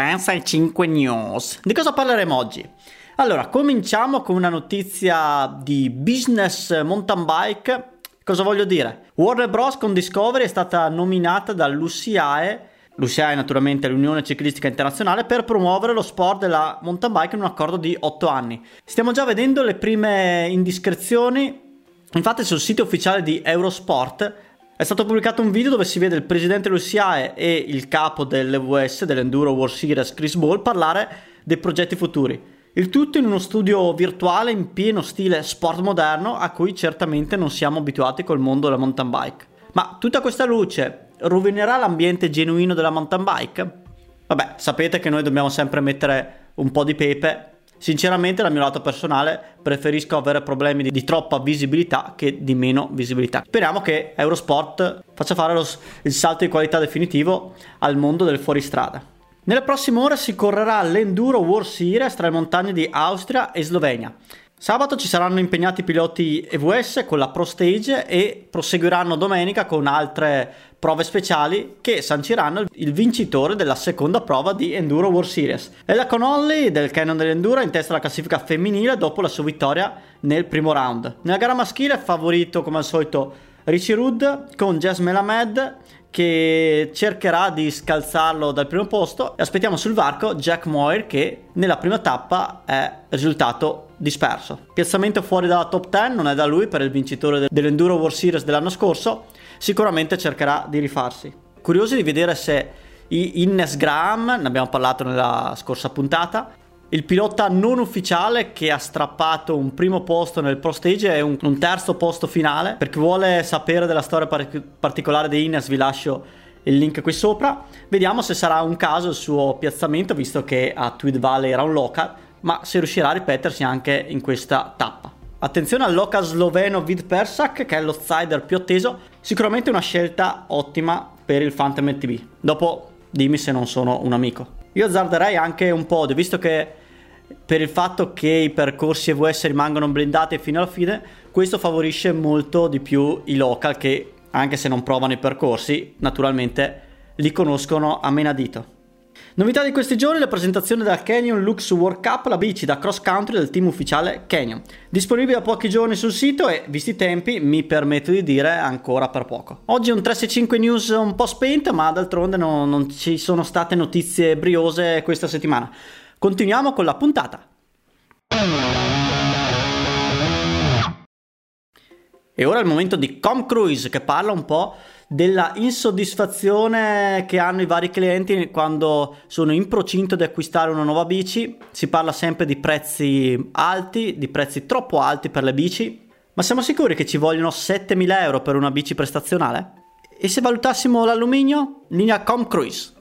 365 News. Di cosa parleremo oggi? Allora, cominciamo con una notizia di business mountain bike. Cosa voglio dire? Warner Bros. con Discovery è stata nominata dall'UCAE L'UCI naturalmente l'Unione Ciclistica Internazionale per promuovere lo sport della mountain bike in un accordo di 8 anni. Stiamo già vedendo le prime indiscrezioni, infatti sul sito ufficiale di Eurosport è stato pubblicato un video dove si vede il presidente dell'UCI e il capo dell'EWS, dell'Enduro World Series, Chris Ball, parlare dei progetti futuri. Il tutto in uno studio virtuale in pieno stile sport moderno a cui certamente non siamo abituati col mondo della mountain bike. Ma tutta questa luce rovinerà l'ambiente genuino della mountain bike? Vabbè, sapete che noi dobbiamo sempre mettere un po' di pepe. Sinceramente, dal mio lato personale, preferisco avere problemi di, di troppa visibilità che di meno visibilità. Speriamo che Eurosport faccia fare lo, il salto di qualità definitivo al mondo del fuoristrada. Nelle prossime ore si correrà l'Enduro World Series tra le montagne di Austria e Slovenia. Sabato ci saranno impegnati i piloti EVS con la Pro Stage e proseguiranno domenica con altre prove speciali che sanciranno il vincitore della seconda prova di Enduro World Series. Ella Connolly del Canon dell'Enduro in testa alla classifica femminile dopo la sua vittoria nel primo round. Nella gara maschile è favorito come al solito Richie Rudd con Jess Melamed che cercherà di scalzarlo dal primo posto e aspettiamo sul varco Jack Moir che nella prima tappa è risultato disperso. Piazzamento fuori dalla top 10 non è da lui per il vincitore dell'Enduro World Series dell'anno scorso, sicuramente cercherà di rifarsi. Curiosi di vedere se Innes Graham, ne abbiamo parlato nella scorsa puntata, il pilota non ufficiale che ha strappato un primo posto nel Pro Stage e un, un terzo posto finale. Per chi vuole sapere della storia par- particolare di Ines vi lascio il link qui sopra. Vediamo se sarà un caso il suo piazzamento, visto che a Tweed Valley era un local, ma se riuscirà a ripetersi anche in questa tappa. Attenzione al local sloveno Vid Persak, che è l'outsider più atteso, sicuramente una scelta ottima per il Phantom MTB. Dopo dimmi se non sono un amico. Io azzarderei anche un podio, visto che per il fatto che i percorsi EVS rimangono blindati fino alla fine, questo favorisce molto di più i local che, anche se non provano i percorsi, naturalmente li conoscono a menadito. Novità di questi giorni la presentazione della Canyon Lux World Cup, la bici da cross country del team ufficiale Canyon. Disponibile da pochi giorni sul sito e, visti i tempi, mi permetto di dire ancora per poco. Oggi un 365 news un po' spenta, ma d'altronde non, non ci sono state notizie briose questa settimana. Continuiamo con la puntata. E ora è il momento di Com Cruise che parla un po' della insoddisfazione che hanno i vari clienti quando sono in procinto di acquistare una nuova bici. Si parla sempre di prezzi alti, di prezzi troppo alti per le bici. Ma siamo sicuri che ci vogliono 7.000 euro per una bici prestazionale? E se valutassimo l'alluminio? Linea Com Cruise.